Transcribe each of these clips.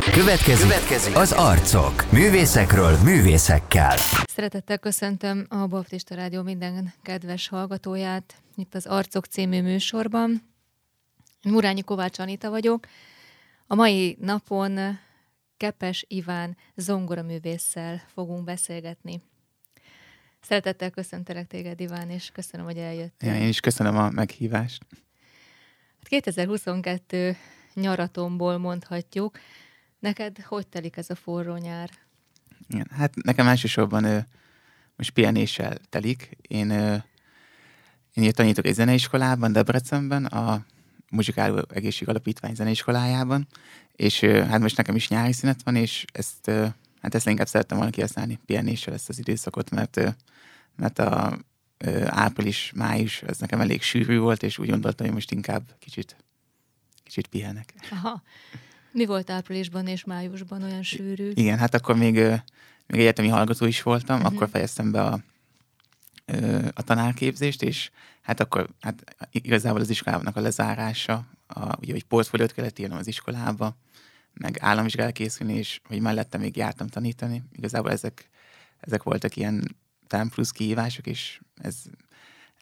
Következik, Következik az arcok. Művészekről művészekkel. Szeretettel köszöntöm a Baptista Rádió minden kedves hallgatóját itt az Arcok című műsorban. Murányi Kovács Anita vagyok. A mai napon Kepes Iván zongoraművésszel fogunk beszélgetni. Szeretettel köszöntelek téged, Iván, és köszönöm, hogy eljöttél. Ja, én is köszönöm a meghívást. 2022 hát nyaratomból mondhatjuk. Neked hogy telik ez a forró nyár? Igen, hát nekem elsősorban ö, most pihenéssel telik. Én, ö, én itt tanítok egy zeneiskolában, Debrecenben, a Muzsikáló Egészség Alapítvány zeneiskolájában, és ö, hát most nekem is nyári szünet van, és ezt, ö, hát ezt inkább szerettem volna kihasználni pihenéssel ezt az időszakot, mert, ö, mert a április-május az nekem elég sűrű volt, és úgy gondoltam, hogy most inkább kicsit, kicsit pihenek. Aha. Mi volt áprilisban és májusban olyan sűrű? Igen, hát akkor még, még egyetemi hallgató is voltam, uh-huh. akkor fejeztem be a, a tanárképzést, és hát akkor hát igazából az iskolának a lezárása, a, ugye, hogy portfóliót kellett írnom az iskolába, meg államvizsgára készülni, és hogy mellette még jártam tanítani. Igazából ezek, ezek voltak ilyen talán plusz kihívások, és ez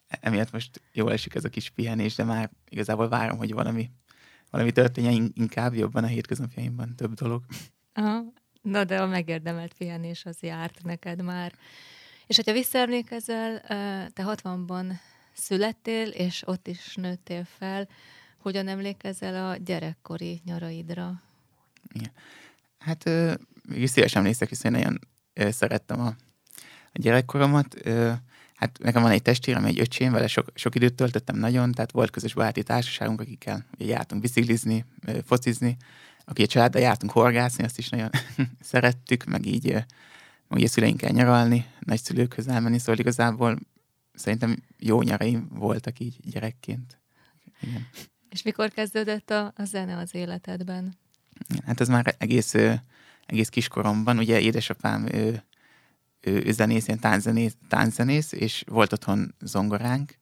emiatt most jól esik ez a kis pihenés, de már igazából várom, hogy valami valami történjen inkább jobban a hétköznapjaimban, több dolog. Aha. Na de a megérdemelt pihenés az járt neked már. És hogyha visszaemlékezel, te 60-ban születtél, és ott is nőttél fel, hogyan emlékezel a gyerekkori nyaraidra? Igen. Hát még szívesen emlékszek, hiszen én nagyon szerettem a, a gyerekkoromat. Hát nekem van egy testvérem, egy öcsém, vele sok, sok időt töltöttem nagyon, tehát volt közös baráti társaságunk, akikkel ugye jártunk biciklizni, focizni, aki a családdal jártunk horgászni, azt is nagyon szerettük, meg így a szüleinkkel nyaralni, nagyszülőkhöz elmenni, szóval igazából szerintem jó nyaraim voltak így gyerekként. Igen. És mikor kezdődött a, a zene az életedben? Hát ez már egész, egész kiskoromban, ugye édesapám ő, ő, zenész, ilyen tánczenész, tánczenész, és volt otthon zongoránk,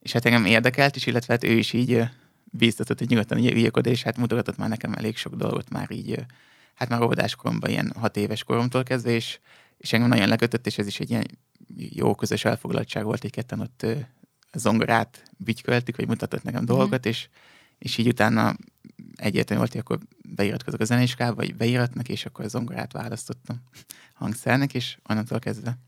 és hát engem érdekelt is, illetve hát ő is így bíztatott, hogy nyugodtan üljek oda, és hát mutogatott már nekem elég sok dolgot már így, hát már óvodáskoromban, ilyen hat éves koromtól kezdve, és, és engem nagyon lekötött, és ez is egy ilyen jó közös elfoglaltság volt, egy ketten ott zongorát bütyköltük, hogy mutatott nekem mm. dolgokat, és, és így utána egyértelmű volt, hogy akkor beiratkozok a zeneiskába, vagy beiratnak, és akkor a zongorát választottam hangszernek, és onnantól kezdve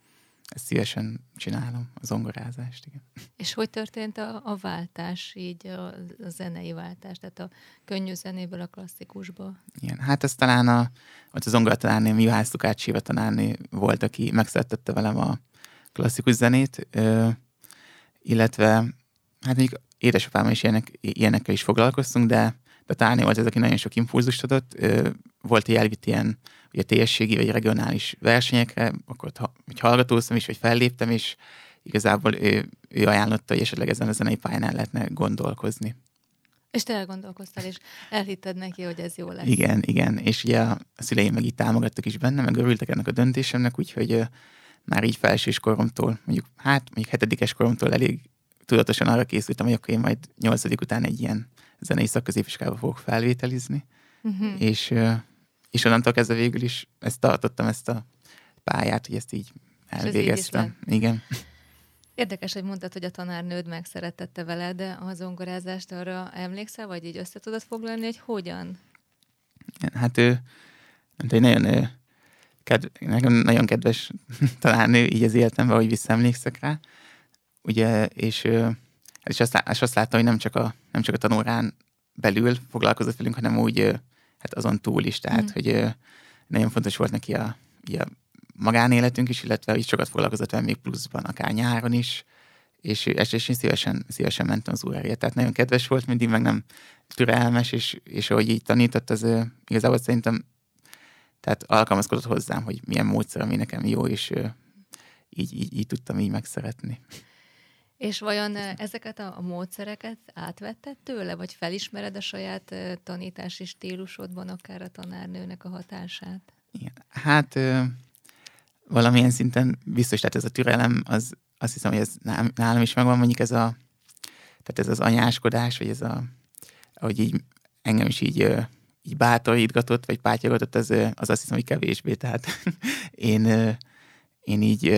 ezt szívesen csinálom, a zongorázást, igen. És hogy történt a, a váltás, így a, a zenei váltás, tehát a könnyű zenéből a klasszikusba? Igen, hát ez talán a, ott a zongoratanárné, Juhász Lukács Siva tanárné volt, aki megszertette velem a klasszikus zenét, ö, illetve hát még édesapám is ilyenek, ilyenekkel is foglalkoztunk, de de Tárné volt ez, aki nagyon sok impulzust adott. Volt, hogy elvitt ilyen ugye térsségi vagy regionális versenyekre, akkor hogy hallgatóztam is, vagy felléptem, és igazából ő, ő ajánlotta, hogy esetleg ezen a zenei pályán lehetne gondolkozni. És te elgondolkoztál, és elhitted neki, hogy ez jó lesz. Igen, igen. És ugye a szüleim meg így támogattak is benne, meg örültek ennek a döntésemnek, úgyhogy már így felsős koromtól, mondjuk, hát mondjuk hetedikes koromtól elég tudatosan arra készültem, hogy akkor én majd nyolcadik után egy ilyen zenei szakközépiskába fogok felvételizni, uh-huh. és, és onnantól kezdve végül is ezt tartottam, ezt a pályát, hogy ezt így elvégeztem. Igen. Érdekes, hogy mondtad, hogy a tanárnőd megszeretette veled de a zongorázást, arra emlékszel, vagy így össze tudod foglalni, hogy hogyan? Hát ő, hát egy nagyon, kedv, nekem nagyon kedves tanárnő így az életemben, hogy visszaemlékszek rá. Ugye, és és azt, és azt láttam, hogy nem csak a, nem csak a tanórán belül foglalkozott velünk, hanem úgy hát azon túl is, tehát, mm. hogy nagyon fontos volt neki a, a magánéletünk is, illetve is sokat foglalkozott velem még pluszban, akár nyáron is, és, és, és én szívesen, szívesen mentem az órája. Tehát nagyon kedves volt mindig, meg nem türelmes, és, és ahogy így tanított, az igazából szerintem tehát alkalmazkodott hozzám, hogy milyen módszer, ami nekem jó, és így, így, így tudtam így megszeretni. És vajon ezeket a, a módszereket átvetted tőle, vagy felismered a saját tanítási stílusodban akár a tanárnőnek a hatását? Igen. Hát ö, valamilyen szinten biztos, tehát ez a türelem, az azt hiszem, hogy ez nálam is megvan, mondjuk ez a, tehát ez az anyáskodás, vagy ez a, ahogy így engem is így, így bátorítgatott, vagy pátyolgatott, az, az azt hiszem, hogy kevésbé. Tehát én, én így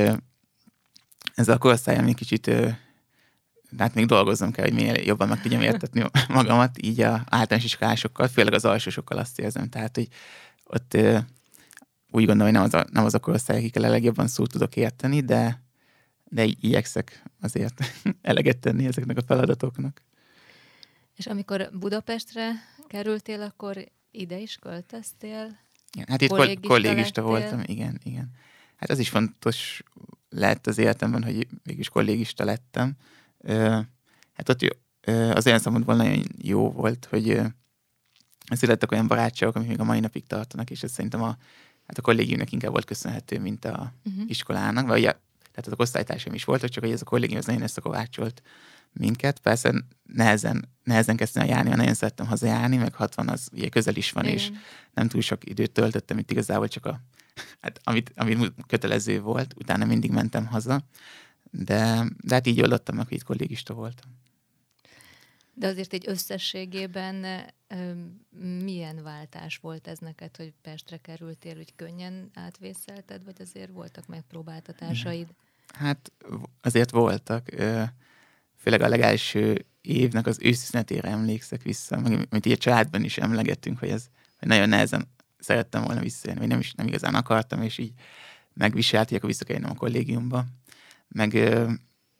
ezzel a korosztályom egy kicsit hát még dolgoznom kell, hogy minél jobban meg tudjam értetni magamat, így a általános iskolásokkal, főleg az alsósokkal azt érzem. Tehát, hogy ott úgy gondolom, hogy nem az a, nem az a korosztály, akikkel a legjobban szó tudok érteni, de, de igyekszek azért eleget tenni ezeknek a feladatoknak. És amikor Budapestre kerültél, akkor ide is költöztél? Igen, hát itt kollégista, kollégista voltam, igen, igen. Hát az is fontos lett az életemben, hogy mégis kollégista lettem. Hát ott az olyan szempontból nagyon jó volt, hogy születtek olyan barátságok, amik még a mai napig tartanak, és ez szerintem a, hát a kollégiumnak inkább volt köszönhető, mint a uh-huh. iskolának, vagy a, tehát az osztálytársaim is voltak, csak hogy ez a kollégium az nagyon összekovácsolt minket. Persze nehezen, nehezen kezdtem járni, nagyon szerettem hazajárni, meg 60 az ugye közel is van, Igen. és nem túl sok időt töltöttem itt igazából csak a, hát amit, amit kötelező volt, utána mindig mentem haza, de, de hát így oldottam meg, hogy itt kollégista voltam. De azért egy összességében milyen váltás volt ez neked, hogy Pestre kerültél, hogy könnyen átvészelted, vagy azért voltak megpróbáltatásaid? Hát azért voltak. Főleg a legelső évnek az őszünetére emlékszek vissza, mint így a családban is emlegettünk, hogy ez hogy nagyon nehezen szerettem volna visszajönni, vagy nem is nem igazán akartam, és így megviselt, hogy akkor vissza kell a kollégiumba. Meg,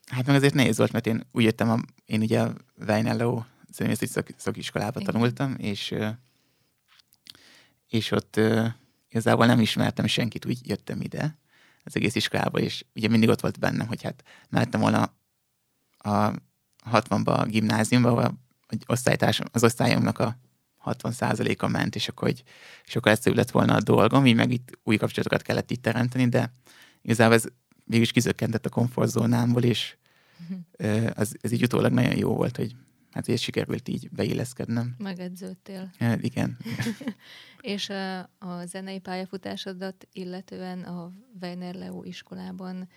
hát meg azért nehéz volt, mert én úgy jöttem, a, én ugye a Weinello zenészeti szak, szakiskolába Igen. tanultam, és, és ott igazából nem ismertem senkit, úgy jöttem ide az egész iskolába, és ugye mindig ott volt bennem, hogy hát mehettem volna a 60-ba a gimnáziumba, ahol osztálytársam, az osztályomnak a 60%-a ment, és akkor hogy sokkal egyszerűbb lett volna a dolgom, így meg itt új kapcsolatokat kellett itt teremteni, de igazából ez mégis kizökkentett a komfortzónámból, és uh-huh. az, ez így utólag nagyon jó volt, hogy hát ez sikerült így beilleszkednem. Megedződtél. Ja, igen. és a, a zenei pályafutásodat illetően a Weiner Leo iskolában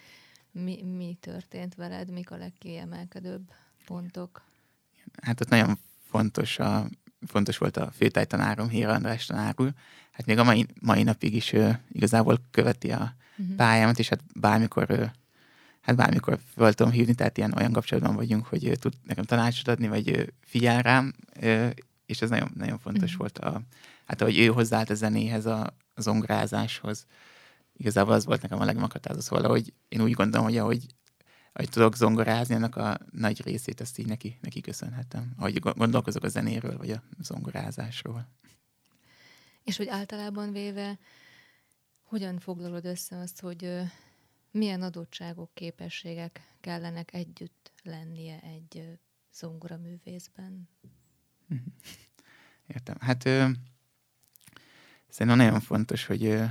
mi, mi történt veled, mik a legkiemelkedőbb pontok? Hát ott nagyon fontos, a, fontos volt a főtájtanárom, Híra András tanár úr. Hát még a mai, mai napig is ő, igazából követi a uh-huh. pályámat, és hát bármikor hát bármikor fel tudom hívni, tehát ilyen olyan kapcsolatban vagyunk, hogy ő tud nekem tanácsot adni, vagy ő figyel rám, és ez nagyon, nagyon fontos uh-huh. volt, a, hát ahogy ő hozzáállt a zenéhez, a, a zongorázáshoz. Igazából az volt nekem a legmeghatározó, szóval, hogy én úgy gondolom, hogy ahogy, ahogy tudok zongorázni, annak a nagy részét ezt így neki, neki köszönhetem. Ahogy gondolkozok a zenéről, vagy a zongorázásról. És hogy általában véve, hogyan foglalod össze azt, hogy milyen adottságok, képességek kellenek együtt lennie egy zongora művészben? Mhm. Értem. Hát ö, szerintem nagyon fontos, hogy ö,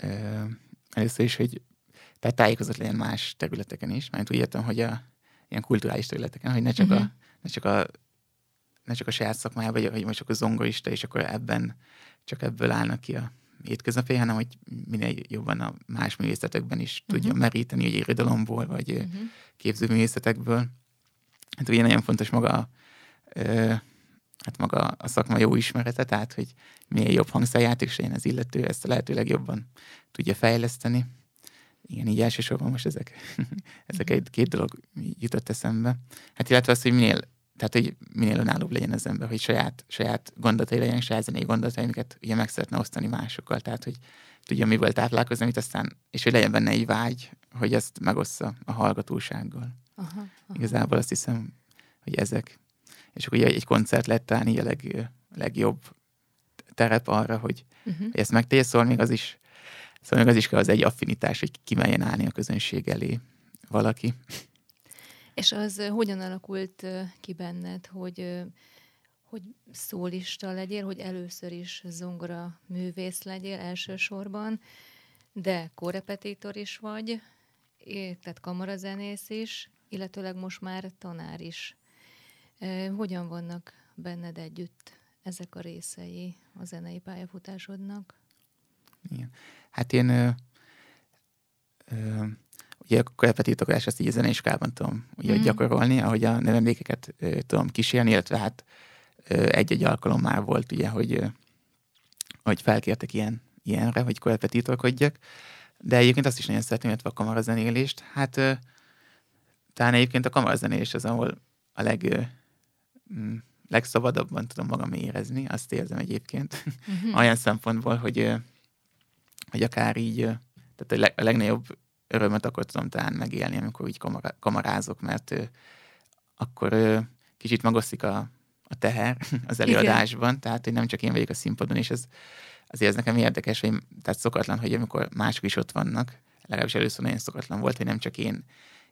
ö, először is, hogy tehát tájékozott legyen más területeken is, mert úgy értem, hogy a ilyen kulturális területeken, hogy ne csak, uh-huh. a, ne csak a ne csak a saját szakmájában, vagy hogy most csak a zongorista, és akkor ebben csak ebből állnak ki a hétköznapi, hanem hogy minél jobban a más művészetekben is uh-huh. tudjon meríteni, hogy irodalomból, vagy uh-huh. képzőművészetekből. Hát ugye nagyon fontos maga, ö, hát maga a szakma jó ismerete, tehát hogy minél jobb hangszerjáték legyen az illető, ezt a lehető legjobban tudja fejleszteni. Igen, így elsősorban most ezek, ezek egy két dolog jutott eszembe. Hát illetve az, hogy minél tehát, hogy minél önállóbb legyen az ember, hogy saját, saját gondolatai legyenek, saját zenei gondolatai, amiket ugye meg szeretne osztani másokkal. Tehát, hogy tudja miből táplálkozni, amit aztán, és hogy legyen benne egy vágy, hogy ezt megossza a hallgatósággal. Aha, aha. Igazából azt hiszem, hogy ezek. És akkor ugye egy koncert lett talán így a leg, legjobb terep arra, hogy, uh-huh. hogy ezt megtegye, szóval még az is, szóval még az is kell az egy affinitás, hogy kimeljen állni a közönség elé valaki. És az hogyan alakult ki benned, hogy, hogy szólista legyél, hogy először is zongora művész legyél elsősorban, de korepetitor is vagy, tehát kamarazenész is, illetőleg most már tanár is. Hogyan vannak benned együtt ezek a részei a zenei pályafutásodnak? Igen. Hát én ö, ö, ugye a repetítorolást ezt így a zeneiskolában tudom ugye mm. gyakorolni, ahogy a növendékeket tudom kísérni, illetve hát egy-egy alkalom már volt ugye, hogy, hogy felkértek ilyen, ilyenre, hogy korepetitorkodjak, de egyébként azt is nagyon szeretném, illetve a kamarazenélést. Hát talán egyébként a kamarazenélés az, ahol a leg, mm, legszabadabban tudom magam érezni, azt érzem egyébként. Uh-huh. Olyan szempontból, hogy, hogy akár így, tehát a legnagyobb örömet akkor tudom talán megélni, amikor így kamarázok, mert akkor kicsit megosztik a, a teher az előadásban, Igen. tehát hogy nem csak én vagyok a színpadon, és ez azért ez nekem érdekes, hogy tehát szokatlan, hogy amikor mások is ott vannak, legalábbis először nagyon szokatlan volt, hogy nem csak én,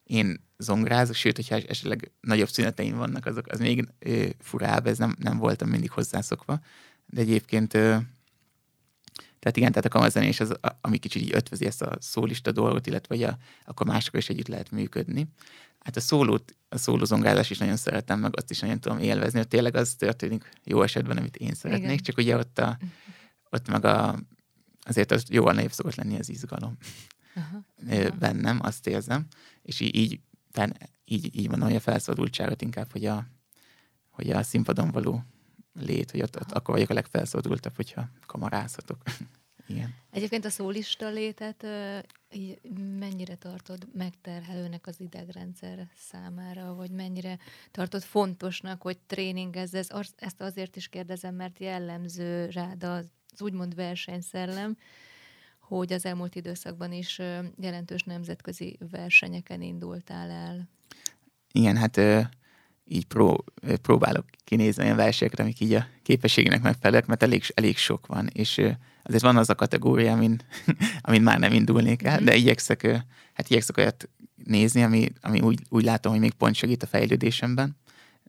én zongorázok, sőt, hogyha esetleg nagyobb szüneteim vannak, azok az még ö, furább, ez nem, nem voltam mindig hozzászokva, de egyébként ö, tehát igen, tehát a kamazzenés az, ami kicsit így ötvözi ezt a szólista dolgot, illetve hogy a, akkor másokkal is együtt lehet működni. Hát a szólót, a szólózongázás is nagyon szeretem, meg azt is nagyon tudom élvezni, hogy tényleg az történik jó esetben, amit én szeretnék, Igen. csak ugye ott, a, ott meg a, azért az jóval nagyobb szokott lenni az izgalom Aha. bennem, azt érzem, és így, így, így, így van olyan felszabadultságot inkább, hogy a, hogy a színpadon való lét, hogy ott, ott akkor vagyok a legfelszabadultabb, hogyha kamarázhatok. Igen. Egyébként a szólista létet így mennyire tartod megterhelőnek az idegrendszer számára, vagy mennyire tartod fontosnak, hogy tréningezz? Ez, ezt azért is kérdezem, mert jellemző rád az, úgymond versenyszellem, hogy az elmúlt időszakban is jelentős nemzetközi versenyeken indultál el. Igen, hát így pró, próbálok kinézni olyan versenyeket, amik így a képességnek megfelelnek, mert elég, elég sok van, és azért van az a kategória, amin, amin már nem indulnék el, mm-hmm. de igyekszek, hát igyekszek olyat nézni, ami, ami úgy, úgy látom, hogy még pont segít a fejlődésemben,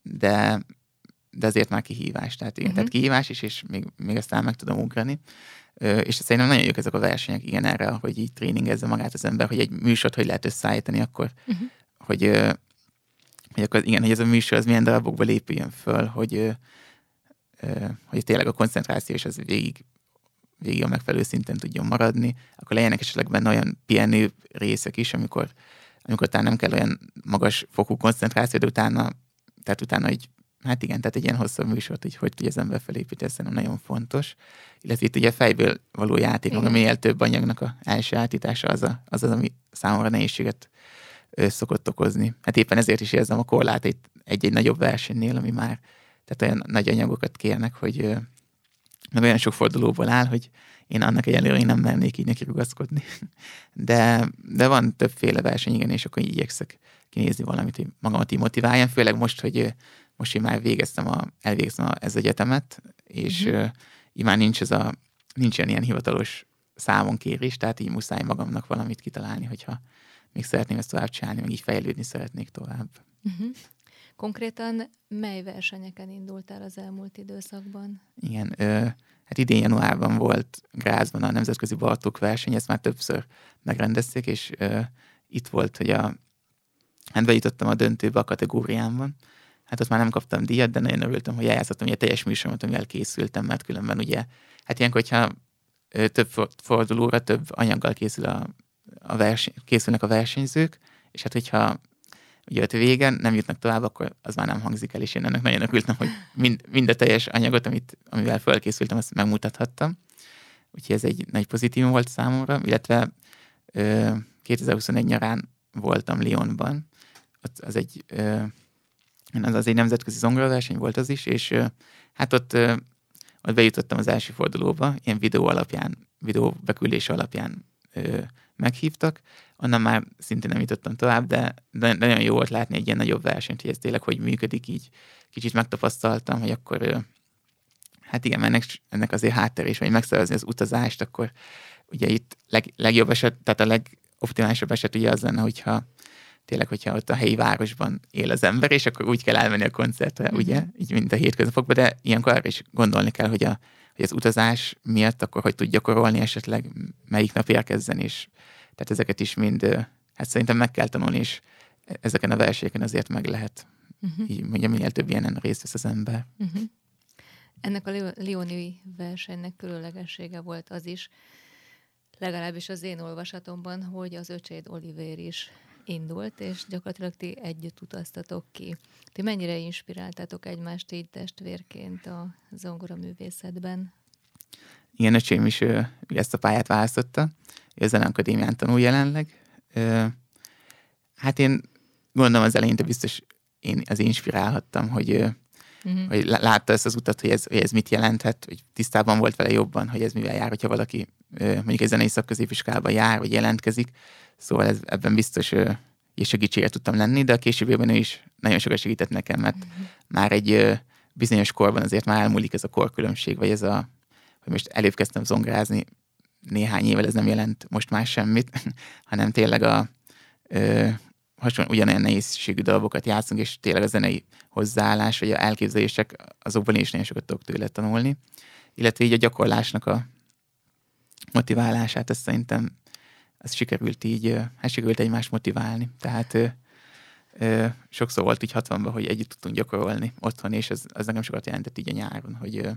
de, de azért már kihívás. Tehát, igen, mm-hmm. tehát kihívás is, és még, még aztán meg tudom ugrani. És szerintem nagyon jók ezek a versenyek, igen, erre, hogy így tréningezze magát az ember, hogy egy műsort hogy lehet összeállítani, akkor, uh-huh. hogy, hogy akkor igen, hogy ez a műsor az milyen darabokba lépüljön föl, hogy, hogy tényleg a koncentráció és az végig, végig a megfelelő szinten tudjon maradni, akkor legyenek esetleg benne olyan pihenő részek is, amikor, amikor talán nem kell olyan magas fokú koncentráció, de utána, tehát utána egy Hát igen, tehát egy ilyen hosszabb műsort, hogy hogy tudja az ember felépíteni, szerintem nagyon fontos. Illetve itt ugye fejből való játék, igen. minél több anyagnak a első átítása az, a, az az, ami számomra nehézséget szokott okozni. Hát éppen ezért is érzem a korlát egy-egy nagyobb versenynél, ami már tehát olyan nagy anyagokat kérnek, hogy meg olyan sok fordulóból áll, hogy én annak egyelőre nem mernék így neki rugaszkodni. De, de van többféle verseny, igen, és akkor így igyekszek kinézni valamit, hogy magamat így motiváljam, főleg most, hogy most én már végeztem a, elvégeztem a, ez egyetemet, és uh, így már nincs ez a, nincsen ilyen hivatalos számon kérés, tehát így muszáj magamnak valamit kitalálni, hogyha még szeretném ezt tovább csinálni, meg így fejlődni szeretnék tovább. Uh-huh. Konkrétan mely versenyeken indultál az elmúlt időszakban? Igen, ö, hát idén januárban volt Grázban a Nemzetközi Bartók verseny, ezt már többször megrendezték, és ö, itt volt, hogy a, hát bejutottam a döntőbe a kategóriámban, hát ott már nem kaptam díjat, de nagyon örültem, hogy eljátszottam a teljes műsoromat, amivel készültem, mert különben ugye, hát ilyenkor, hogyha több fordulóra több anyaggal készül a, a verseny, készülnek a versenyzők, és hát hogyha ugye ott végen nem jutnak tovább, akkor az már nem hangzik el, és én ennek nagyon örültem, hogy mind, mind a teljes anyagot, amit, amivel felkészültem, azt megmutathattam. Úgyhogy ez egy nagy pozitívum volt számomra, illetve ö, 2021 nyarán voltam Lyonban, az, az egy ö, az az egy nemzetközi zongoraverseny volt az is, és hát ott, ott bejutottam az első fordulóba, ilyen videó alapján, videó beküldés alapján meghívtak, onnan már szintén nem jutottam tovább, de, de nagyon jó volt látni egy ilyen nagyobb versenyt, hogy ez tényleg hogy működik, így kicsit megtapasztaltam, hogy akkor hát igen, ennek, ennek azért háttér is, hogy megszervezni az utazást, akkor ugye itt leg, legjobb eset, tehát a legoptimálisabb eset ugye az lenne, hogyha tényleg, hogyha ott a helyi városban él az ember, és akkor úgy kell elmenni a koncertre, uh-huh. ugye, így mint a hétköznapokban, de ilyenkor arra is gondolni kell, hogy, a, hogy az utazás miatt akkor hogy tud gyakorolni esetleg, melyik nap érkezzen, és tehát ezeket is mind, hát szerintem meg kell tanulni, és ezeken a versenyeken azért meg lehet, uh-huh. így mondja, minél több ilyenen részt vesz az ember. Uh-huh. Ennek a Lioni versenynek különlegessége volt az is, legalábbis az én olvasatomban, hogy az öcséd Oliver is indult, és gyakorlatilag ti együtt utaztatok ki. Ti mennyire inspiráltatok egymást így testvérként a zongora művészetben? Igen, öcsém is ő, ezt a pályát választotta. Ő a Akadémián tanul jelenleg. Hát én gondolom az eleinte biztos én az inspirálhattam, hogy, uh-huh. hogy látta ezt az utat, hogy ez, hogy ez mit jelenthet, hogy tisztában volt vele jobban, hogy ez mivel jár, hogyha valaki mondjuk egy zenei szakközépiskolába jár, vagy jelentkezik. Szóval ez, ebben biztos és segítséget tudtam lenni, de a későbbiekben ő is nagyon sokat segített nekem, mert uh-huh. már egy bizonyos korban azért már elmúlik ez a korkülönbség, vagy ez a, hogy most előbb kezdtem zongorázni, néhány évvel ez nem jelent most már semmit, hanem tényleg a hasonló, ugyanolyan nehézségű darabokat játszunk, és tényleg a zenei hozzáállás, vagy a elképzelések, azokban is nagyon sokat tudok tőle tanulni. Illetve így a gyakorlásnak a motiválását, ezt szerintem ez sikerült így, hát sikerült egymást motiválni. Tehát ö, ö, sokszor volt így 60 hogy együtt tudtunk gyakorolni otthon, és ez, ez nekem sokat jelentett így a nyáron, hogy ö,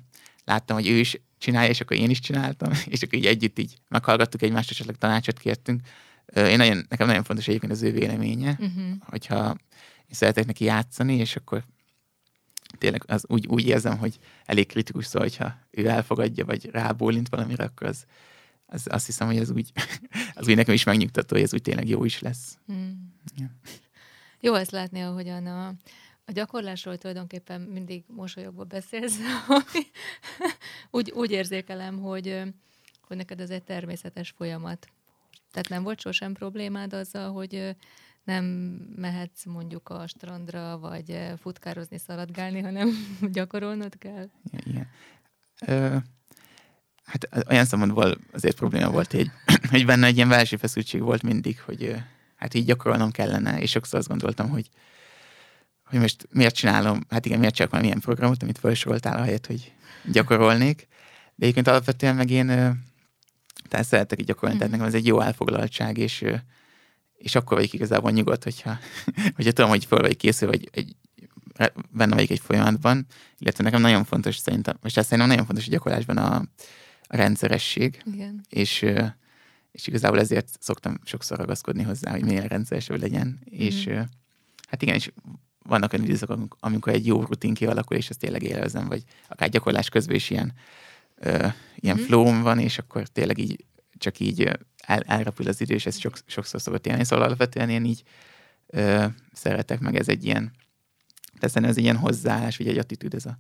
láttam, hogy ő is csinálja, és akkor én is csináltam, és akkor így együtt így meghallgattuk egymást, esetleg tanácsot kértünk. Én nagyon, nekem nagyon fontos egyébként az ő véleménye, uh-huh. hogyha én szeretek neki játszani, és akkor tényleg az úgy, úgy érzem, hogy elég kritikus szó, hogyha ő elfogadja, vagy rábólint valamire, akkor az, az azt hiszem, hogy az úgy, az úgy nekem is megnyugtató, hogy ez úgy tényleg jó is lesz. Mm. Ja. Jó ezt látni, ahogyan a, a gyakorlásról tulajdonképpen mindig mosolyogva beszélsz, úgy, úgy érzékelem, hogy, hogy neked ez egy természetes folyamat. Tehát nem volt sosem problémád azzal, hogy nem mehetsz mondjuk a strandra, vagy futkározni, szaladgálni, hanem gyakorolnod kell? Igen. Ö, hát olyan szempontból azért probléma volt, hogy, hogy benne egy ilyen belső feszültség volt mindig, hogy hát így gyakorolnom kellene, és sokszor azt gondoltam, hogy, hogy most miért csinálom, hát igen, miért csinálok ilyen programot, amit felsoroltál a helyet, hogy gyakorolnék. De egyébként alapvetően meg én tehát szeretek így gyakorolni, mm-hmm. tehát nekem ez egy jó elfoglaltság, és, és akkor vagyok igazából nyugodt, hogyha, hogyha tudom, hogy fel vagy készül, vagy egy, benne vagyok egy folyamatban, illetve nekem nagyon fontos szerintem, és ezt szerintem nagyon fontos a gyakorlásban a, a rendszeresség, Igen. és és igazából ezért szoktam sokszor ragaszkodni hozzá, hogy minél rendszeresebb legyen, mm. és hát igen, és vannak olyan időszakok, amikor egy jó rutin kialakul, és ezt tényleg élvezem, vagy akár gyakorlás közben is ilyen, ö, ilyen mm. flow van, és akkor tényleg így csak így el, elrepül az idő, és ez sok, sokszor szokott élni. Szóval alapvetően én így ö, szeretek, meg ez egy ilyen, teszem, ez egy ilyen hozzáállás, vagy egy attitűd ez a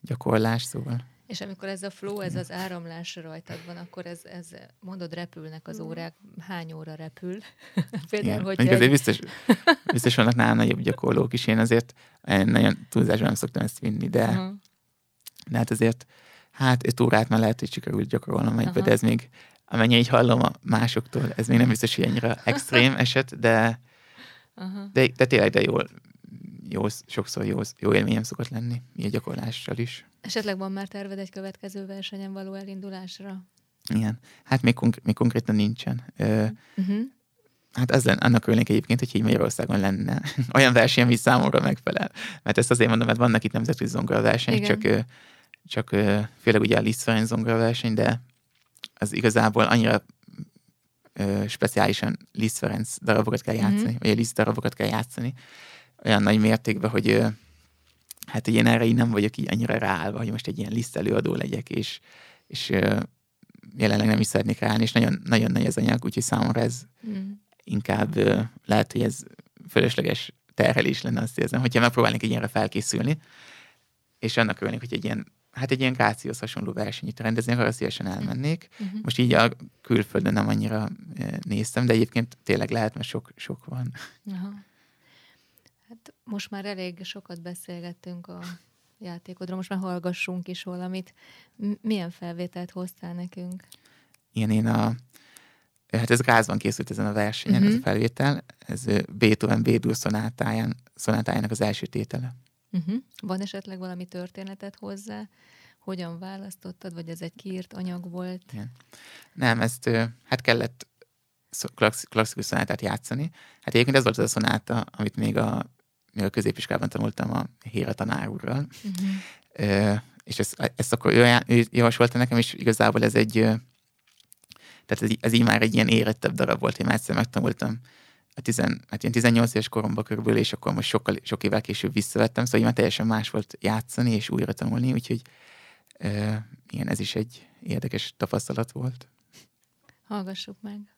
gyakorlás, szóval. És amikor ez a flow, ez az áramlás rajtad van, akkor ez, ez mondod, repülnek az órák, hány óra repül? Például, hogy egy... azért biztos, biztos vannak nálam nagyobb gyakorlók is, én azért nagyon túlzásban nem szoktam ezt vinni, de, uh-huh. de hát azért hát öt órát már lehet, hogy sikerült gyakorolnom egybe, uh-huh. de ez még, amennyi így hallom a másoktól, ez még nem biztos, hogy ennyire extrém eset, de, uh-huh. de, de tényleg de jól, jó, sokszor jó, jó élményem szokott lenni, így gyakorlással is. Esetleg van már terved egy következő versenyen való elindulásra? Igen. Hát még, konkr- még konkrétan nincsen. uh-huh. Hát az lenne, annak örülnék egyébként, hogy így Magyarországon lenne olyan verseny, ami számomra megfelel. Mert ezt azért mondom, mert vannak itt nemzetközi zongora verseny, csak, csak főleg ugye a Liszt Ferenc zongora verseny, de az igazából annyira speciálisan Liszt Ferenc darabokat kell játszani, uh-huh. vagy a Liszt darabokat kell játszani, olyan nagy mértékben, hogy hát hogy én erre így nem vagyok így annyira ráállva, hogy most egy ilyen liszt előadó legyek, és, és jelenleg nem is szeretnék ráállni, és nagyon, nagyon nagy az anyag, úgyhogy számomra ez mm. inkább lehet, hogy ez fölösleges terhelés lenne, azt érzem, hogyha megpróbálnék egy ilyenre felkészülni, és annak örülnék, hogy egy ilyen, hát egy ilyen grációs hasonló versenyt rendezni, arra szívesen elmennék. Mm-hmm. Most így a külföldön nem annyira néztem, de egyébként tényleg lehet, mert sok, sok van. Aha. Hát most már elég sokat beszélgettünk a játékodról, most már hallgassunk is valamit. Milyen felvételt hoztál nekünk? Igen, én a hát ez gázban készült ezen a versenyen, uh-huh. ez a mhm. felvétel. Ez Beethoven B-dur szonátáján, szonátájának az első tétele. Uh-huh. Van esetleg valami történetet hozzá? Hogyan választottad, vagy ez egy kiírt anyag volt? Igen. Nem, ezt hát kellett klasszikus szonátát játszani. Hát egyébként ez volt az a szonáta, amit még a még a középiskolában tanultam a Héra tanár úrral, uh-huh. és ezt, ezt akkor ő, ő javasolta nekem, és igazából ez egy, tehát ez, ez így már egy ilyen érettebb darab volt, én már egyszer megtanultam a tizen, hát ilyen 18 éves koromban körülbelül, és akkor most sokkal, sok évvel később visszavettem, szóval már teljesen más volt játszani és újra tanulni, úgyhogy uh, igen, ez is egy érdekes tapasztalat volt. Hallgassuk meg.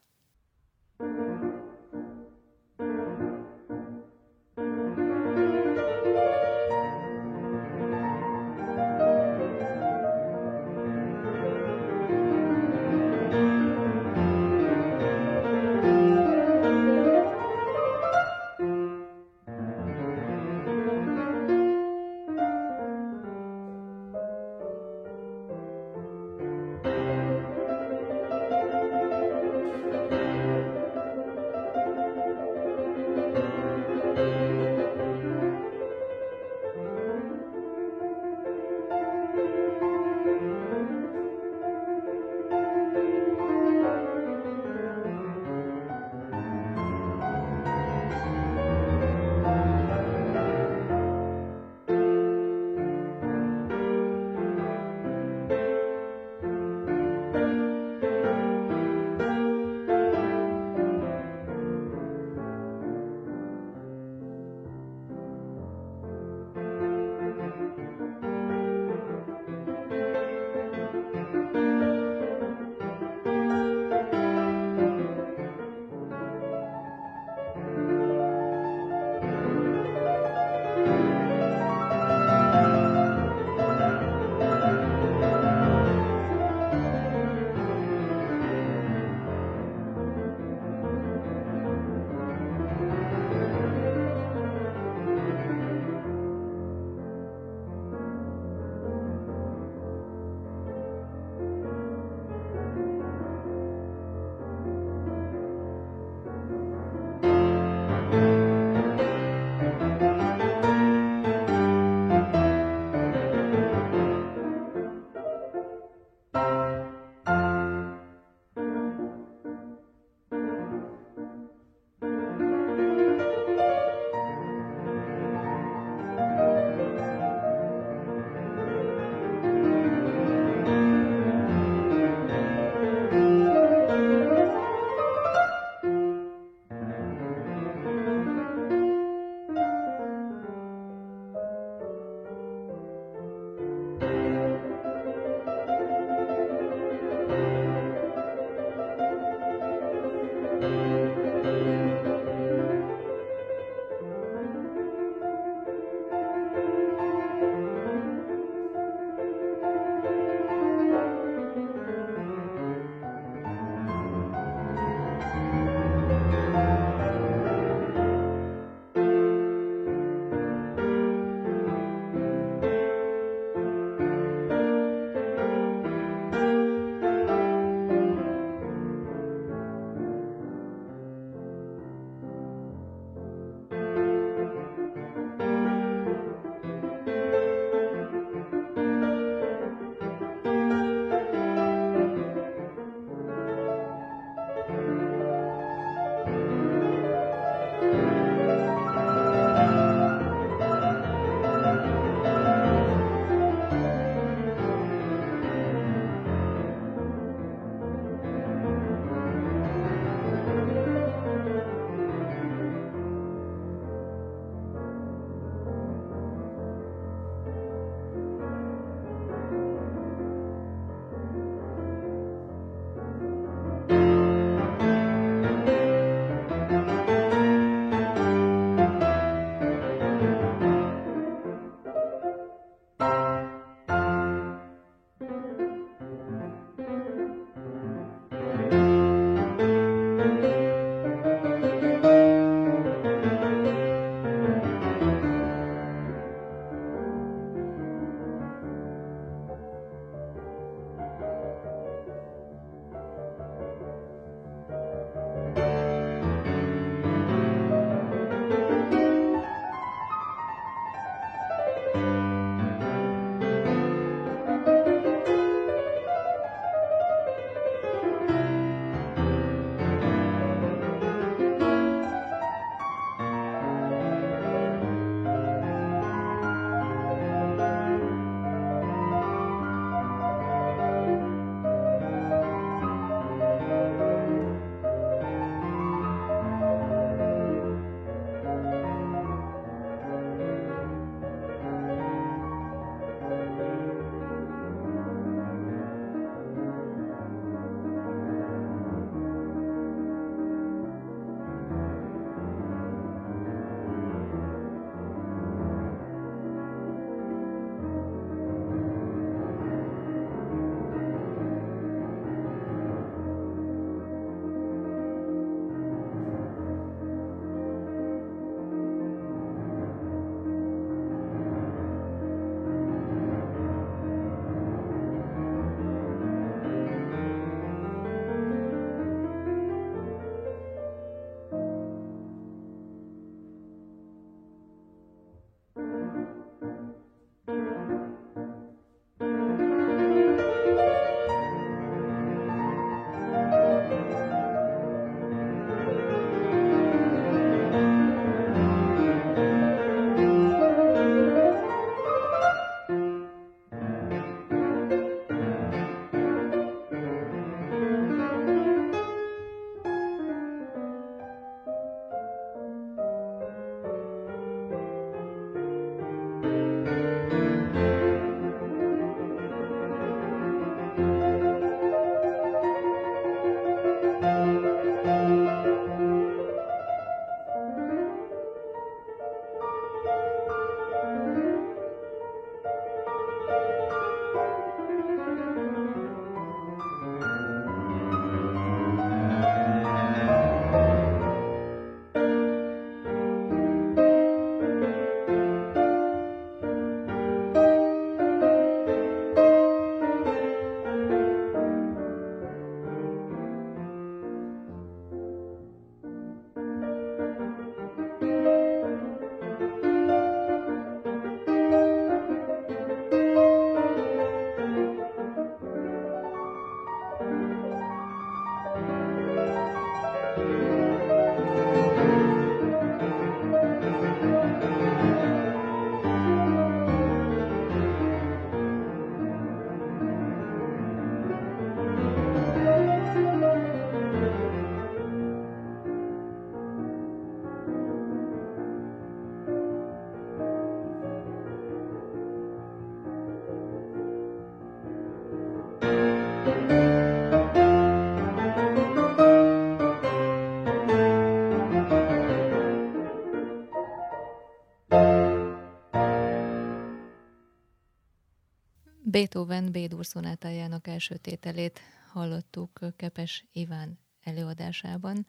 Beethoven B-dur szonátájának első tételét hallottuk Kepes Iván előadásában,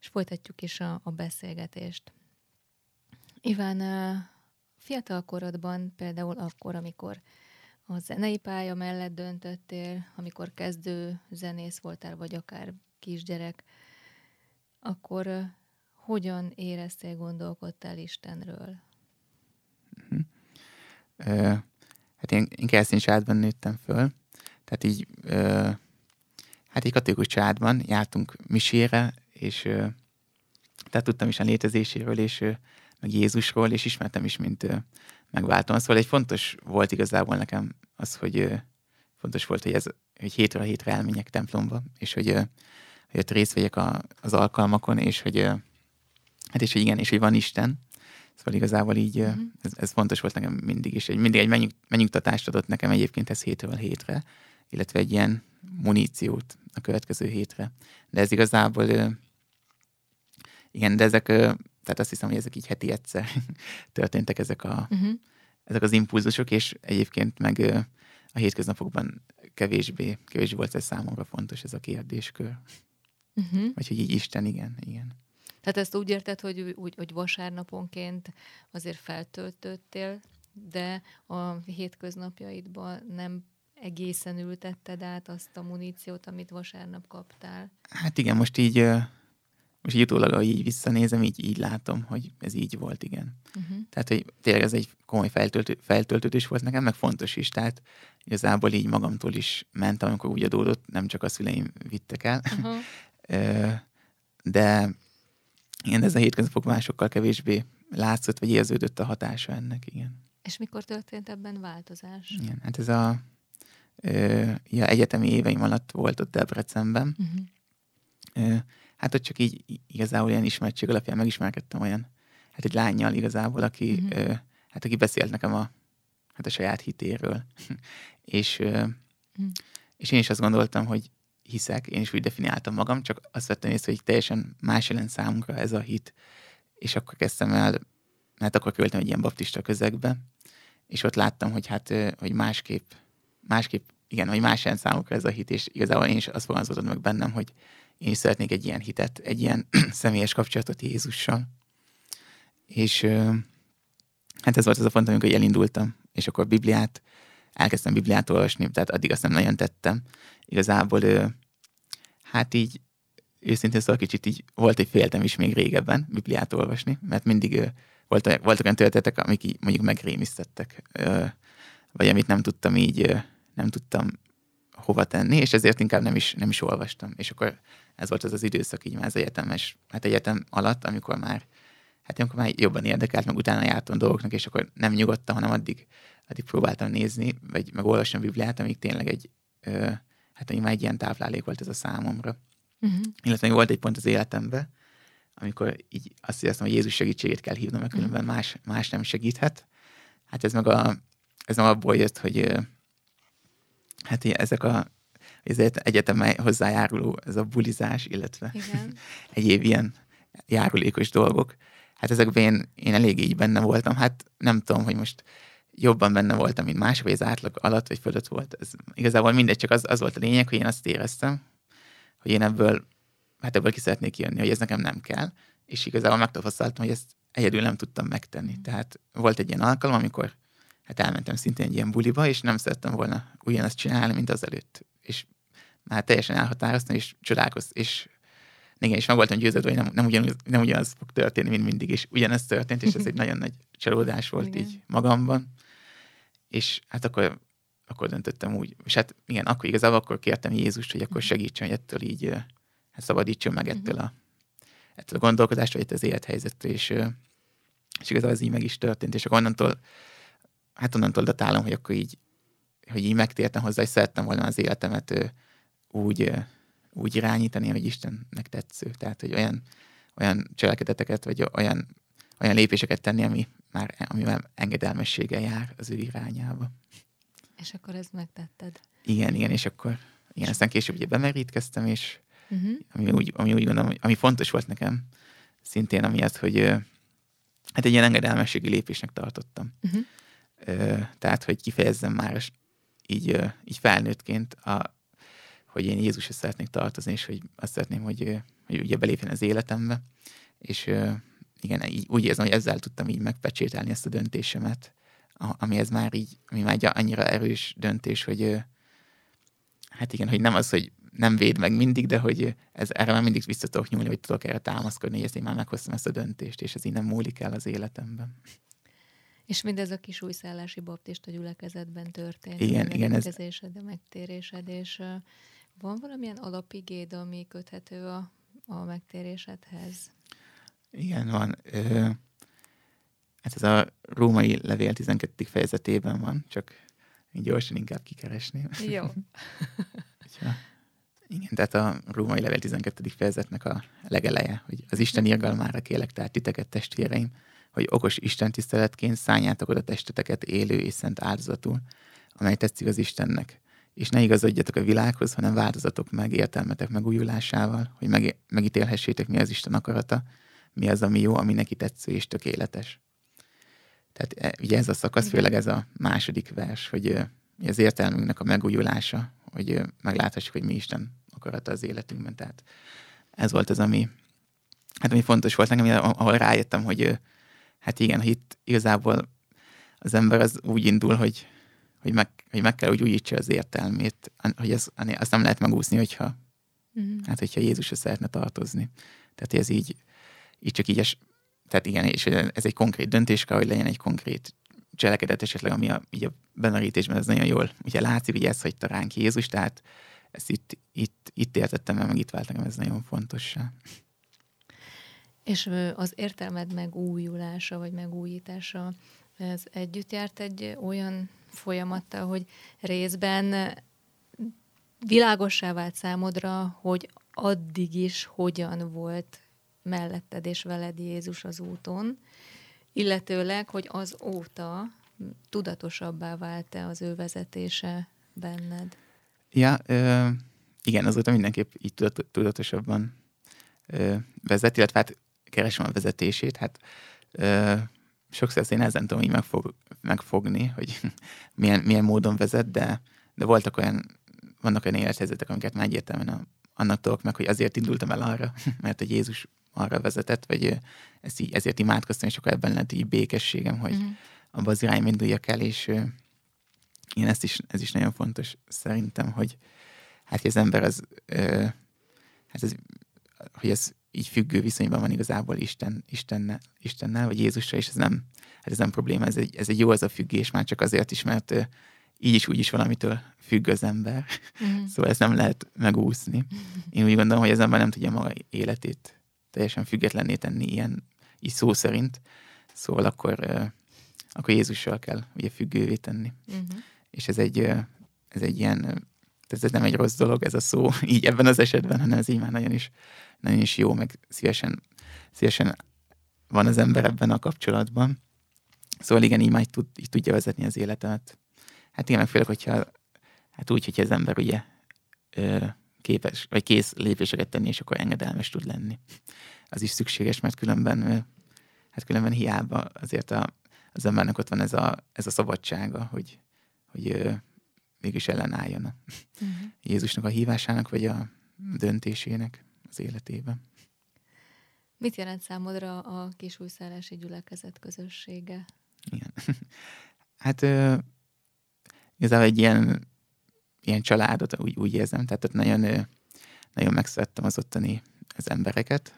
és folytatjuk is a, a beszélgetést. Iván, fiatal korodban, például akkor, amikor a zenei pálya mellett döntöttél, amikor kezdő zenész voltál, vagy akár kisgyerek, akkor hogyan éreztél, gondolkodtál Istenről? Uh, hát én, én keresztény családban nőttem föl, tehát így, uh, hát egy katolikus családban jártunk misére, és uh, tehát tudtam is a létezéséről, és uh, meg Jézusról, és ismertem is, mint uh, megváltom. Szóval egy fontos volt igazából nekem az, hogy uh, fontos volt, hogy, ez, hogy hétről hétre elmenjek templomba, és hogy, uh, hogy ott részt vegyek a, az alkalmakon, és hogy, uh, hát és hogy igen, és hogy van Isten, Szóval igazából így uh-huh. ez, ez fontos volt nekem mindig is. Egy, mindig egy megnyugtatást adott nekem egyébként ez hétről hétre, illetve egy ilyen muníciót a következő hétre. De ez igazából, igen, de ezek, tehát azt hiszem, hogy ezek így heti egyszer történtek ezek, a, uh-huh. ezek az impulzusok, és egyébként meg a hétköznapokban kevésbé, kevésbé volt ez számomra fontos ez a kérdéskör. Uh-huh. Vagy hogy így Isten, igen, igen. Tehát ezt úgy érted, hogy, úgy, hogy vasárnaponként azért feltöltöttél, de a hétköznapjaidban nem egészen ültetted át azt a muníciót, amit vasárnap kaptál? Hát igen, most így, most így utólag, így visszanézem, így, így látom, hogy ez így volt, igen. Uh-huh. Tehát, hogy tényleg ez egy komoly feltöltő, feltöltődés volt nekem, meg fontos is, tehát igazából így magamtól is ment, amikor úgy adódott, nem csak a szüleim vittek el, uh-huh. de igen, ez a hétköznapok másokkal kevésbé látszott, vagy érződött a hatása ennek, igen. És mikor történt ebben változás? Igen, hát ez a ö, ja, egyetemi éveim alatt volt ott Debrecenben. Uh-huh. Ö, hát ott csak így igazából ilyen ismertség alapján megismerkedtem olyan, hát egy lányjal igazából, aki, uh-huh. ö, hát aki beszélt nekem a, hát a saját hitéről. és, ö, uh-huh. és én is azt gondoltam, hogy hiszek, én is úgy definiáltam magam, csak azt vettem észre, hogy teljesen más jelent számunkra ez a hit. És akkor kezdtem el, mert akkor költem egy ilyen baptista közegbe, és ott láttam, hogy hát, hogy másképp, másképp, igen, hogy más jelent számunkra ez a hit, és igazából én is azt fogalmazottam meg bennem, hogy én is szeretnék egy ilyen hitet, egy ilyen személyes kapcsolatot Jézussal. És hát ez volt az a pont, amikor elindultam, és akkor Bibliát, elkezdtem Bibliát olvasni, tehát addig azt nem nagyon tettem, igazából hát így őszintén szóval kicsit így volt egy féltem is még régebben Bibliát olvasni, mert mindig voltak, voltak olyan történetek, amik így mondjuk megrémisztettek, vagy amit nem tudtam így, nem tudtam hova tenni, és ezért inkább nem is, nem is olvastam. És akkor ez volt az az időszak így már az egyetemes, hát egyetem alatt, amikor már, hát amikor már jobban érdekelt, meg utána jártam dolgoknak, és akkor nem nyugodtam, hanem addig, addig próbáltam nézni, vagy meg olvasni a Bibliát, amíg tényleg egy, hát még már egy ilyen táplálék volt ez a számomra. Uh-huh. Illetve volt egy pont az életemben, amikor így azt éreztem, hogy Jézus segítségét kell hívnom, mert különben uh-huh. más, más nem segíthet. Hát ez meg, a, ez meg abból jött, hogy hát ezek a ez egyetem hozzájáruló, ez a bulizás, illetve Igen. egyéb ilyen járulékos dolgok. Hát ezekben én, én elég így benne voltam. Hát nem tudom, hogy most jobban benne voltam, mint mások, vagy az átlag alatt, vagy fölött volt. Ez igazából mindegy, csak az, az volt a lényeg, hogy én azt éreztem, hogy én ebből, hát ebből ki szeretnék jönni, hogy ez nekem nem kell, és igazából megtapasztaltam, hogy ezt egyedül nem tudtam megtenni. Mm. Tehát volt egy ilyen alkalom, amikor hát elmentem szintén egy ilyen buliba, és nem szerettem volna ugyanazt csinálni, mint az előtt. És már teljesen elhatároztam, és csodálkoztam, és igen, és meg voltam győződve, hogy nem, nem, ugyanaz, nem ugyanaz fog történni, mint mindig, és ugyanez történt, és ez egy nagyon nagy csalódás volt igen. így magamban és hát akkor, akkor döntöttem úgy, és hát igen, akkor igazából akkor kértem Jézust, hogy akkor mhm. segítsen, hogy ettől így hát szabadítson meg mhm. ettől a, ettől a gondolkodástól, vagy ettől az élethelyzettől, és, és igazából ez így meg is történt, és akkor onnantól, hát onnantól datálom, hogy akkor így, hogy így megtértem hozzá, és szerettem volna az életemet úgy, úgy irányítani, hogy Istennek tetsző. Tehát, hogy olyan, olyan cselekedeteket, vagy olyan, olyan lépéseket tenni, ami már, amivel engedelmességgel jár az ő irányába. És akkor ezt megtetted? Igen, igen, és akkor igen, aztán később ugye bemerítkeztem, és uh-huh. ami, úgy, ami úgy gondolom, ami fontos volt nekem, szintén amiatt, hogy hát egy ilyen engedelmességi lépésnek tartottam. Uh-huh. Tehát, hogy kifejezzem már így, így felnőttként, a, hogy én Jézushoz szeretnék tartozni, és hogy azt szeretném, hogy, hogy ugye belépjen az életembe, és igen, így, úgy érzem, hogy ezzel tudtam így megpecsételni ezt a döntésemet, ami ez már így, ami már egy annyira erős döntés, hogy hát igen, hogy nem az, hogy nem véd meg mindig, de hogy ez, erre már mindig vissza tudok nyúlni, hogy tudok erre támaszkodni, hogy ezt én már meghoztam ezt a döntést, és ez így nem múlik el az életemben. És mindez a kis újszállási baptista gyülekezetben történt. Igen, igen. Ez... A megtérésed, és van valamilyen alapigéd, ami köthető a, a megtérésedhez? Igen, van. Ö, hát ez a római levél 12. fejezetében van, csak gyorsan inkább kikeresném. Jó. igen, tehát a római levél 12. fejezetnek a legeleje, hogy az Isten irgalmára kélek tehát titeket testvéreim, hogy okos Isten tiszteletként szálljátok oda testeteket élő és szent áldozatul, amely tetszik az Istennek. És ne igazodjatok a világhoz, hanem változatok meg értelmetek megújulásával, hogy meg, megítélhessétek, mi az Isten akarata, mi az, ami jó, ami neki tetsző és tökéletes. Tehát e, ugye ez a szakasz, főleg ez a második vers, hogy az értelmünknek a megújulása, hogy megláthassuk, hogy mi Isten akarata az életünkben. Tehát ez volt az, ami, hát ami fontos volt nekem, ahol rájöttem, hogy hát igen, itt igazából az ember az úgy indul, hogy, hogy, meg, hogy meg kell, hogy újítsa az értelmét, hogy az, azt nem lehet megúszni, hogyha, mm. hát, hogyha Jézusra szeretne tartozni. Tehát ez így, így csak így, es, tehát igen, és ez egy konkrét döntés kell, hogy legyen egy konkrét cselekedet esetleg, ami a, így a bemerítésben ez nagyon jól ugye látszik, hogy ezt hagyta ránk Jézus, tehát ezt itt, itt, itt értettem el, meg itt vált nekem ez nagyon fontos. És az értelmed megújulása, vagy megújítása, ez együtt járt egy olyan folyamattal, hogy részben világossá vált számodra, hogy addig is hogyan volt melletted és veled Jézus az úton, illetőleg, hogy az óta tudatosabbá vált-e az ő vezetése benned? Ja, ö, igen, azóta mindenképp így tudatosabban ö, vezet, illetve hát keresem a vezetését, hát ö, sokszor ezt én ezen tudom így megfog, megfogni, hogy milyen, milyen módon vezet, de, de voltak olyan, vannak olyan élethelyzetek, amiket már egyértelműen annak tudok meg, hogy azért indultam el arra, mert a Jézus arra vezetett, vagy ezt így, ezért imádkoztam, és akkor ebben lett így békességem, hogy uh-huh. abba az irányba induljak el, és én ezt is, ez is nagyon fontos szerintem, hogy hát az ember az, hát ez, hogy ez így függő viszonyban van igazából Isten, Istennel, Istennel, vagy Jézussal, és ez nem, hát ez nem probléma, ez egy, ez egy jó az a függés, már csak azért is, mert így is úgy is valamitől függ az ember. Mm. Szóval ezt nem lehet megúszni. Én úgy gondolom, hogy az ember nem tudja maga életét teljesen függetlenné tenni ilyen, így szó szerint. Szóval akkor, akkor Jézussal kell ugye függővé tenni. Uh-huh. És ez egy, ez egy ilyen, ez nem egy rossz dolog ez a szó, így ebben az esetben, hanem ez így már nagyon is, nagyon is jó, meg szívesen, szívesen van az ember ebben a kapcsolatban. Szóval igen, így már így, tud, így tudja vezetni az életemet. Hát igen, meg főleg, hogyha hát úgy, hogyha az ember ugye képes, vagy kész lépéseket tenni, és akkor engedelmes tud lenni. Az is szükséges, mert különben, hát különben hiába azért a, az embernek ott van ez a, ez a szabadsága, hogy, hogy mégis ellenálljon a uh-huh. Jézusnak a hívásának, vagy a döntésének az életében. Mit jelent számodra a kisújszállási gyülekezet közössége? Igen. hát igazából egy ilyen ilyen családot, úgy, úgy érzem, tehát ott nagyon, nagyon megszerettem az ottani az embereket.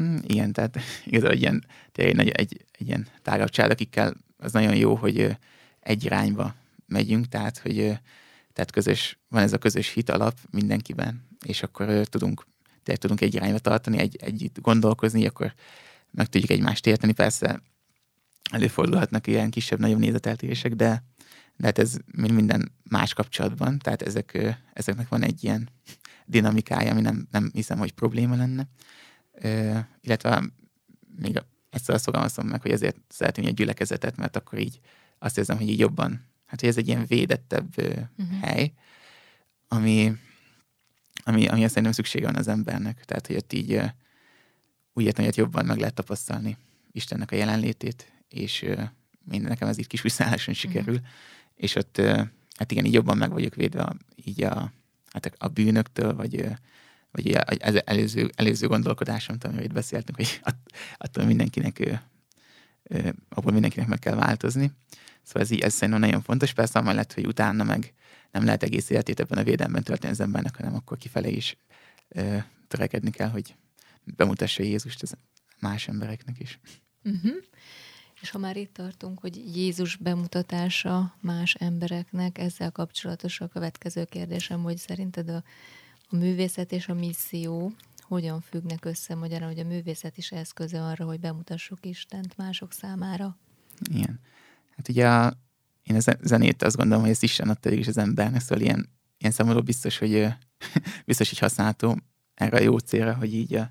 Mm, igen, tehát igazából egy ilyen, tényleg egy, egy, egy ilyen tágabb család, akikkel az nagyon jó, hogy egy irányba megyünk, tehát hogy tehát közös, van ez a közös hit alap mindenkiben, és akkor tudunk, tényleg tudunk egy irányba tartani, egy, együtt gondolkozni, akkor meg tudjuk egymást érteni. Persze előfordulhatnak ilyen kisebb-nagyobb nézeteltérések, de, de hát ez minden más kapcsolatban, tehát ezek, ezeknek van egy ilyen dinamikája, ami nem, nem hiszem, hogy probléma lenne. Uh, illetve még ezt azt fogalmazom meg, hogy ezért szeretném egy gyülekezetet, mert akkor így azt érzem, hogy így jobban, hát hogy ez egy ilyen védettebb uh-huh. hely, ami, ami, ami azt szerintem szüksége van az embernek. Tehát, hogy ott így úgy értem, hogy jobban meg lehet tapasztalni Istennek a jelenlétét, és minden nekem ez így kis viszálláson sikerül, uh-huh és ott, hát igen, így jobban meg vagyok védve így a, hát a bűnöktől, vagy, vagy az előző, előző gondolkodásomtól, amiről itt beszéltünk, hogy attól mindenkinek, abból mindenkinek meg kell változni. Szóval ez, így, ez szerintem nagyon fontos. Persze amellett, hogy utána meg nem lehet egész életét ebben a védelemben tölteni az embernek, hanem akkor kifele is ö, törekedni kell, hogy bemutassa Jézust az más embereknek is. Uh-huh. És ha már itt tartunk, hogy Jézus bemutatása más embereknek, ezzel kapcsolatos a következő kérdésem, hogy szerinted a, a művészet és a misszió hogyan függnek össze, magyarán, hogy a művészet is eszköze arra, hogy bemutassuk Istent mások számára? Igen. Hát ugye a, én a zenét azt gondolom, hogy ez Isten adta is az embernek, szóval ilyen, ilyen számomra biztos, hogy biztos, hogy használható erre a jó célra, hogy így a,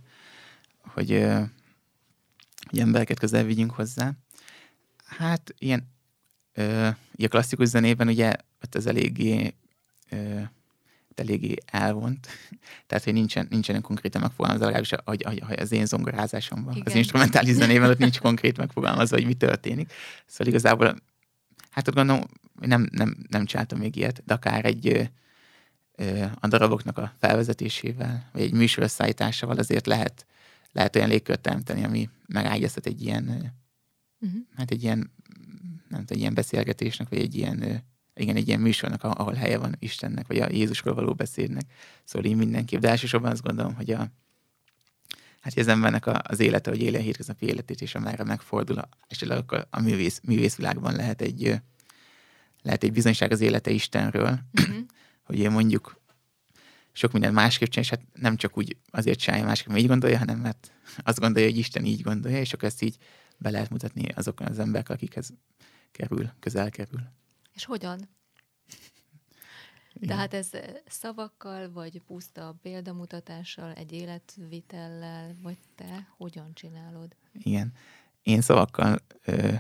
hogy, hogy embereket közel vigyünk hozzá. Hát ilyen ö, a klasszikus zenében ugye ott az eléggé ö, eléggé elvont, tehát hogy nincsen, nincsenek konkrétan megfogalmazva, legalábbis hogy, hogy, hogy az én zongorázásomban, Igen. az instrumentális zenében ott nincs konkrét megfogalmazva, hogy mi történik. Szóval igazából, hát ott gondolom, nem, nem, nem csináltam még ilyet, de akár egy a daraboknak a felvezetésével, vagy egy műsor összeállításával azért lehet, lehet olyan légkört teremteni, ami megágyaztat egy ilyen, uh-huh. hát egy ilyen, nem tudom, egy ilyen beszélgetésnek, vagy egy ilyen igen, egy ilyen műsornak, ahol helye van Istennek, vagy a Jézusról való beszédnek. Szóval én mindenképp. De elsősorban azt gondolom, hogy a, hát az embernek az élete, hogy élje a hétköznapi életét, és amerre megfordul, és akkor a művész, művészvilágban lehet egy, lehet egy bizonyság az élete Istenről, uh-huh. hogy mondjuk sok minden másképp csinál, és hát nem csak úgy azért csinálja másképp, mert így gondolja, hanem mert azt gondolja, hogy Isten így gondolja, és akkor ezt így be lehet mutatni azokon az emberek, akikhez kerül, közel kerül. És hogyan? Tehát ez szavakkal, vagy puszta példamutatással, egy életvitellel, vagy te hogyan csinálod? Igen. Én szavakkal ö,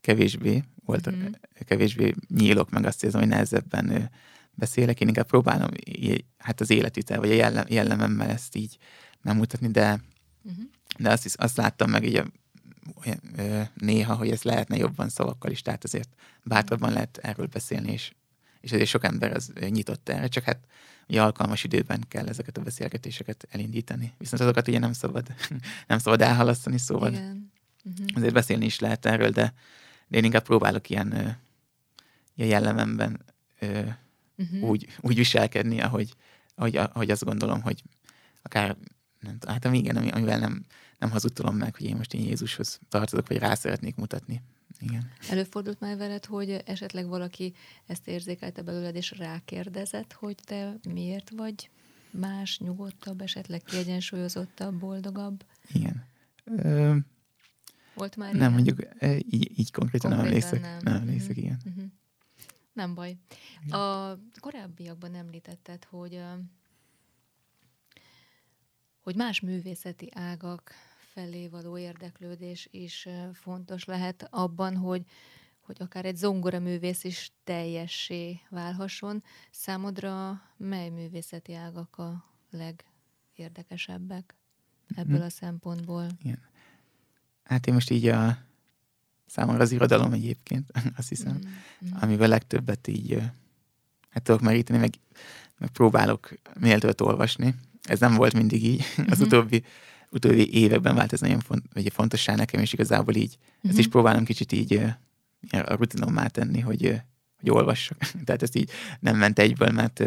kevésbé volt, mm-hmm. kevésbé nyílok, meg azt érzem, hogy nehezebben ö, beszélek. Én inkább próbálom hát az életvitel, vagy a jellem, jellememmel ezt így megmutatni, de, mm-hmm. de azt, is, azt láttam meg így a néha, hogy ez lehetne jobban szavakkal is, tehát azért bátrabban lehet erről beszélni, és, és azért sok ember az nyitott erre, csak hát ugye alkalmas időben kell ezeket a beszélgetéseket elindítani. Viszont azokat ugye nem szabad, nem szabad elhalasztani, szóval Igen. Uh-huh. azért beszélni is lehet erről, de, de én inkább próbálok ilyen, ilyen jellememben uh-huh. úgy, úgy viselkedni, ahogy, ahogy, ahogy azt gondolom, hogy akár nem tudom, hát igen, amivel nem, nem hazudtolom meg, hogy én most én Jézushoz tartozok, vagy rá szeretnék mutatni. Igen. Előfordult már veled, hogy esetleg valaki ezt érzékelte belőled, és rákérdezett, hogy te miért vagy más, nyugodtabb, esetleg kiegyensúlyozottabb, boldogabb? Igen. Ö, Volt már Nem, ilyen? mondjuk így, így konkrétan, konkrétan nem emlékszek. Nem, nem emlékszek, uh-huh. igen. Uh-huh. Nem baj. Igen. A korábbiakban említetted, hogy hogy más művészeti ágak felé való érdeklődés is fontos lehet abban, hogy, hogy akár egy zongoraművész is teljessé válhasson. Számodra mely művészeti ágak a legérdekesebbek ebből hm. a szempontból? Igen. Hát én most így a számomra az irodalom egyébként, azt hiszem, mm. amivel legtöbbet így hát tudok meríteni, meg, meg próbálok méltót olvasni. Ez nem volt mindig így. Az uh-huh. utóbbi utóbbi években vált ez nagyon font, vagy fontossá nekem, és igazából így uh-huh. ezt is mhm. próbálom kicsit így a rutinommá tenni, hogy, hogy olvassak. tehát ezt így nem ment egyből, mert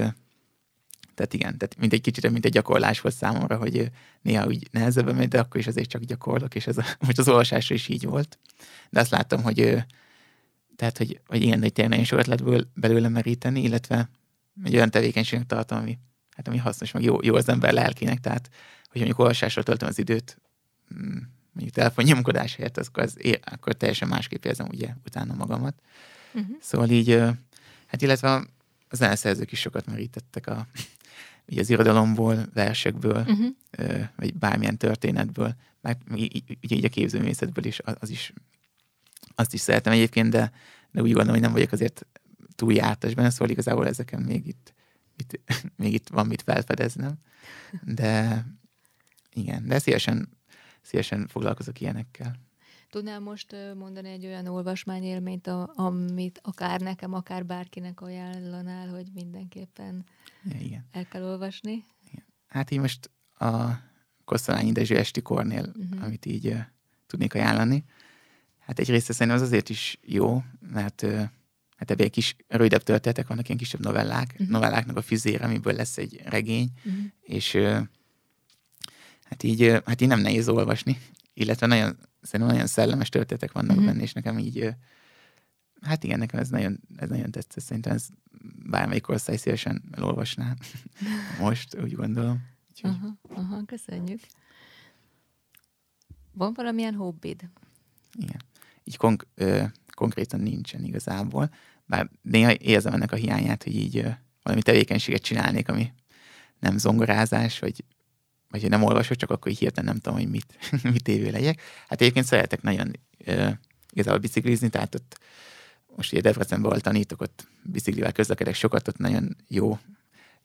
tehát igen, tehát mint egy kicsit, mint egy gyakorlás volt számomra, hogy néha úgy nehezebben megy, de akkor is azért csak gyakorlok, és ez a, most az olvasásra is így volt. De azt láttam, hogy tehát, hogy, hogy igen, hogy tényleg nagyon sokat lehet belőle meríteni, illetve egy olyan tevékenységnek tartom, ami, hát ami hasznos, meg jó, jó az ember lelkének, tehát hogy mondjuk olvasásra töltöm az időt, mm, mondjuk telefonnyomkodás helyett, akkor, az, akkor teljesen másképp érzem ugye utána magamat. Uh-huh. Szóval így, hát illetve a zeneszerzők is sokat merítettek a, ugye az irodalomból, versekből, uh-huh. vagy bármilyen történetből, meg ugye így a képzőművészetből is, az is, azt is szeretem egyébként, de, de úgy gondolom, hogy nem vagyok azért túl jártas benne, szóval igazából ezeken még itt, itt, még itt van mit felfedeznem, de, igen, de szívesen, szívesen foglalkozok ilyenekkel. Tudnál most mondani egy olyan olvasmányélményt, amit akár nekem, akár bárkinek ajánlanál, hogy mindenképpen igen. el kell olvasni? Igen. Hát így most a Kosztolányi Dezső Esti Kornél, uh-huh. amit így uh, tudnék ajánlani. Hát egyrészt szerintem az azért is jó, mert uh, hát ebben egy kis rövidebb történetek vannak, ilyen kisebb novellák, uh-huh. novelláknak a füzér, amiből lesz egy regény, uh-huh. és uh, hát így, hát így nem nehéz olvasni, illetve nagyon, szerintem nagyon szellemes történetek vannak uh-huh. benne, és nekem így, hát igen, nekem ez nagyon, ez nagyon tetszett, szerintem ez bármelyik korosztály szívesen elolvasná most, úgy gondolom. Aha, aha, köszönjük. Van valamilyen hobbid? Igen. Így konk- ö, konkrétan nincsen igazából, bár néha érzem ennek a hiányát, hogy így ö, valami tevékenységet csinálnék, ami nem zongorázás, vagy, vagy hogy nem olvasok, csak akkor hirtelen nem tudom, hogy mit, mit évő legyek. Hát egyébként szeretek nagyon ö, igazából biciklizni, tehát ott most ugye Debrecenben volt tanítok, ott biciklivel közlekedek sokat, ott nagyon jó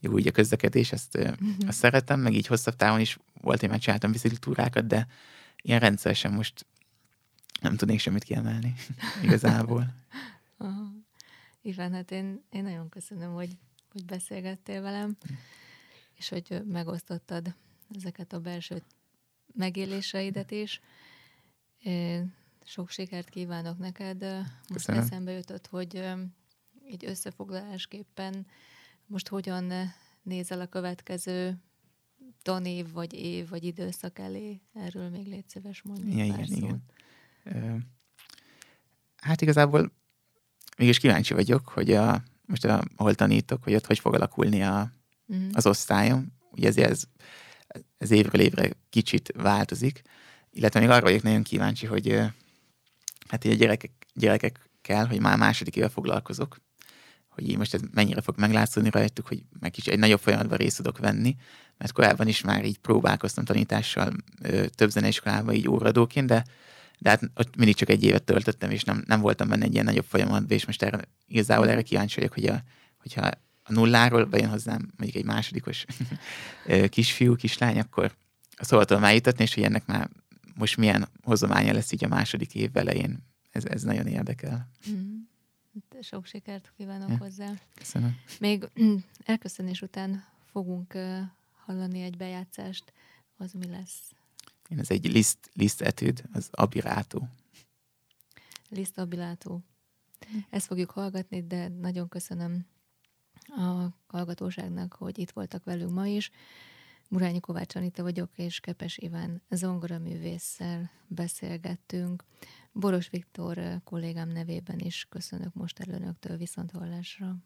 jó így a közlekedés, ezt, uh-huh. azt szeretem, meg így hosszabb távon is volt, hogy már csináltam biciklitúrákat, de ilyen rendszeresen most nem tudnék semmit kiemelni igazából. Aha. Iván, hát én, én nagyon köszönöm, hogy, hogy beszélgettél velem, hm. és hogy megosztottad ezeket a belső megéléseidet is. Sok sikert kívánok neked. Most Köszönöm. eszembe jutott, hogy így összefoglalásképpen most hogyan nézel a következő tanév, vagy év, vagy időszak elé? Erről még légy szíves mondani igen, igen, igen. Ö, hát igazából mégis kíváncsi vagyok, hogy a, most a, ahol tanítok, hogy ott hogy fog alakulni a, uh-huh. az osztályom. Ugye ezért ez, ez évről évre kicsit változik, illetve még arra vagyok nagyon kíváncsi, hogy hát így a gyerekek, gyerekekkel, hogy már második éve foglalkozok, hogy így most ez mennyire fog meglátszódni rajtuk, hogy meg is egy nagyobb folyamatban részt tudok venni, mert korábban is már így próbálkoztam tanítással ö, több zeneiskolában így óradóként, de, de hát ott mindig csak egy évet töltöttem, és nem, nem voltam benne egy ilyen nagyobb folyamatban, és most erre, igazából erre kíváncsi vagyok, hogy a, hogyha a nulláról bejön hozzám mondjuk egy másodikos kisfiú, kislány, akkor szóval tudom eljutatni, és hogy ennek már most milyen hozománya lesz így a második év elején. Ez, ez nagyon érdekel. Mm. Sok sikert kívánok ja, hozzá. Köszönöm. Még elköszönés után fogunk hallani egy bejátszást. Az mi lesz? Én ez egy list etűd, az abirátó. Liszt abilátó. Ezt fogjuk hallgatni, de nagyon köszönöm a hallgatóságnak, hogy itt voltak velünk ma is. Murányi Kovács Anita vagyok, és Kepes Iván zongoraművésszel beszélgettünk. Boros Viktor kollégám nevében is köszönök most el önöktől viszont hallásra.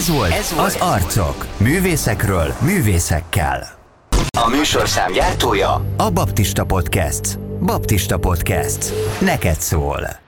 Ez volt, Ez volt az Arcok. Művészekről, művészekkel. A műsorszám gyártója a Baptista Podcast. Baptista Podcast. Neked szól.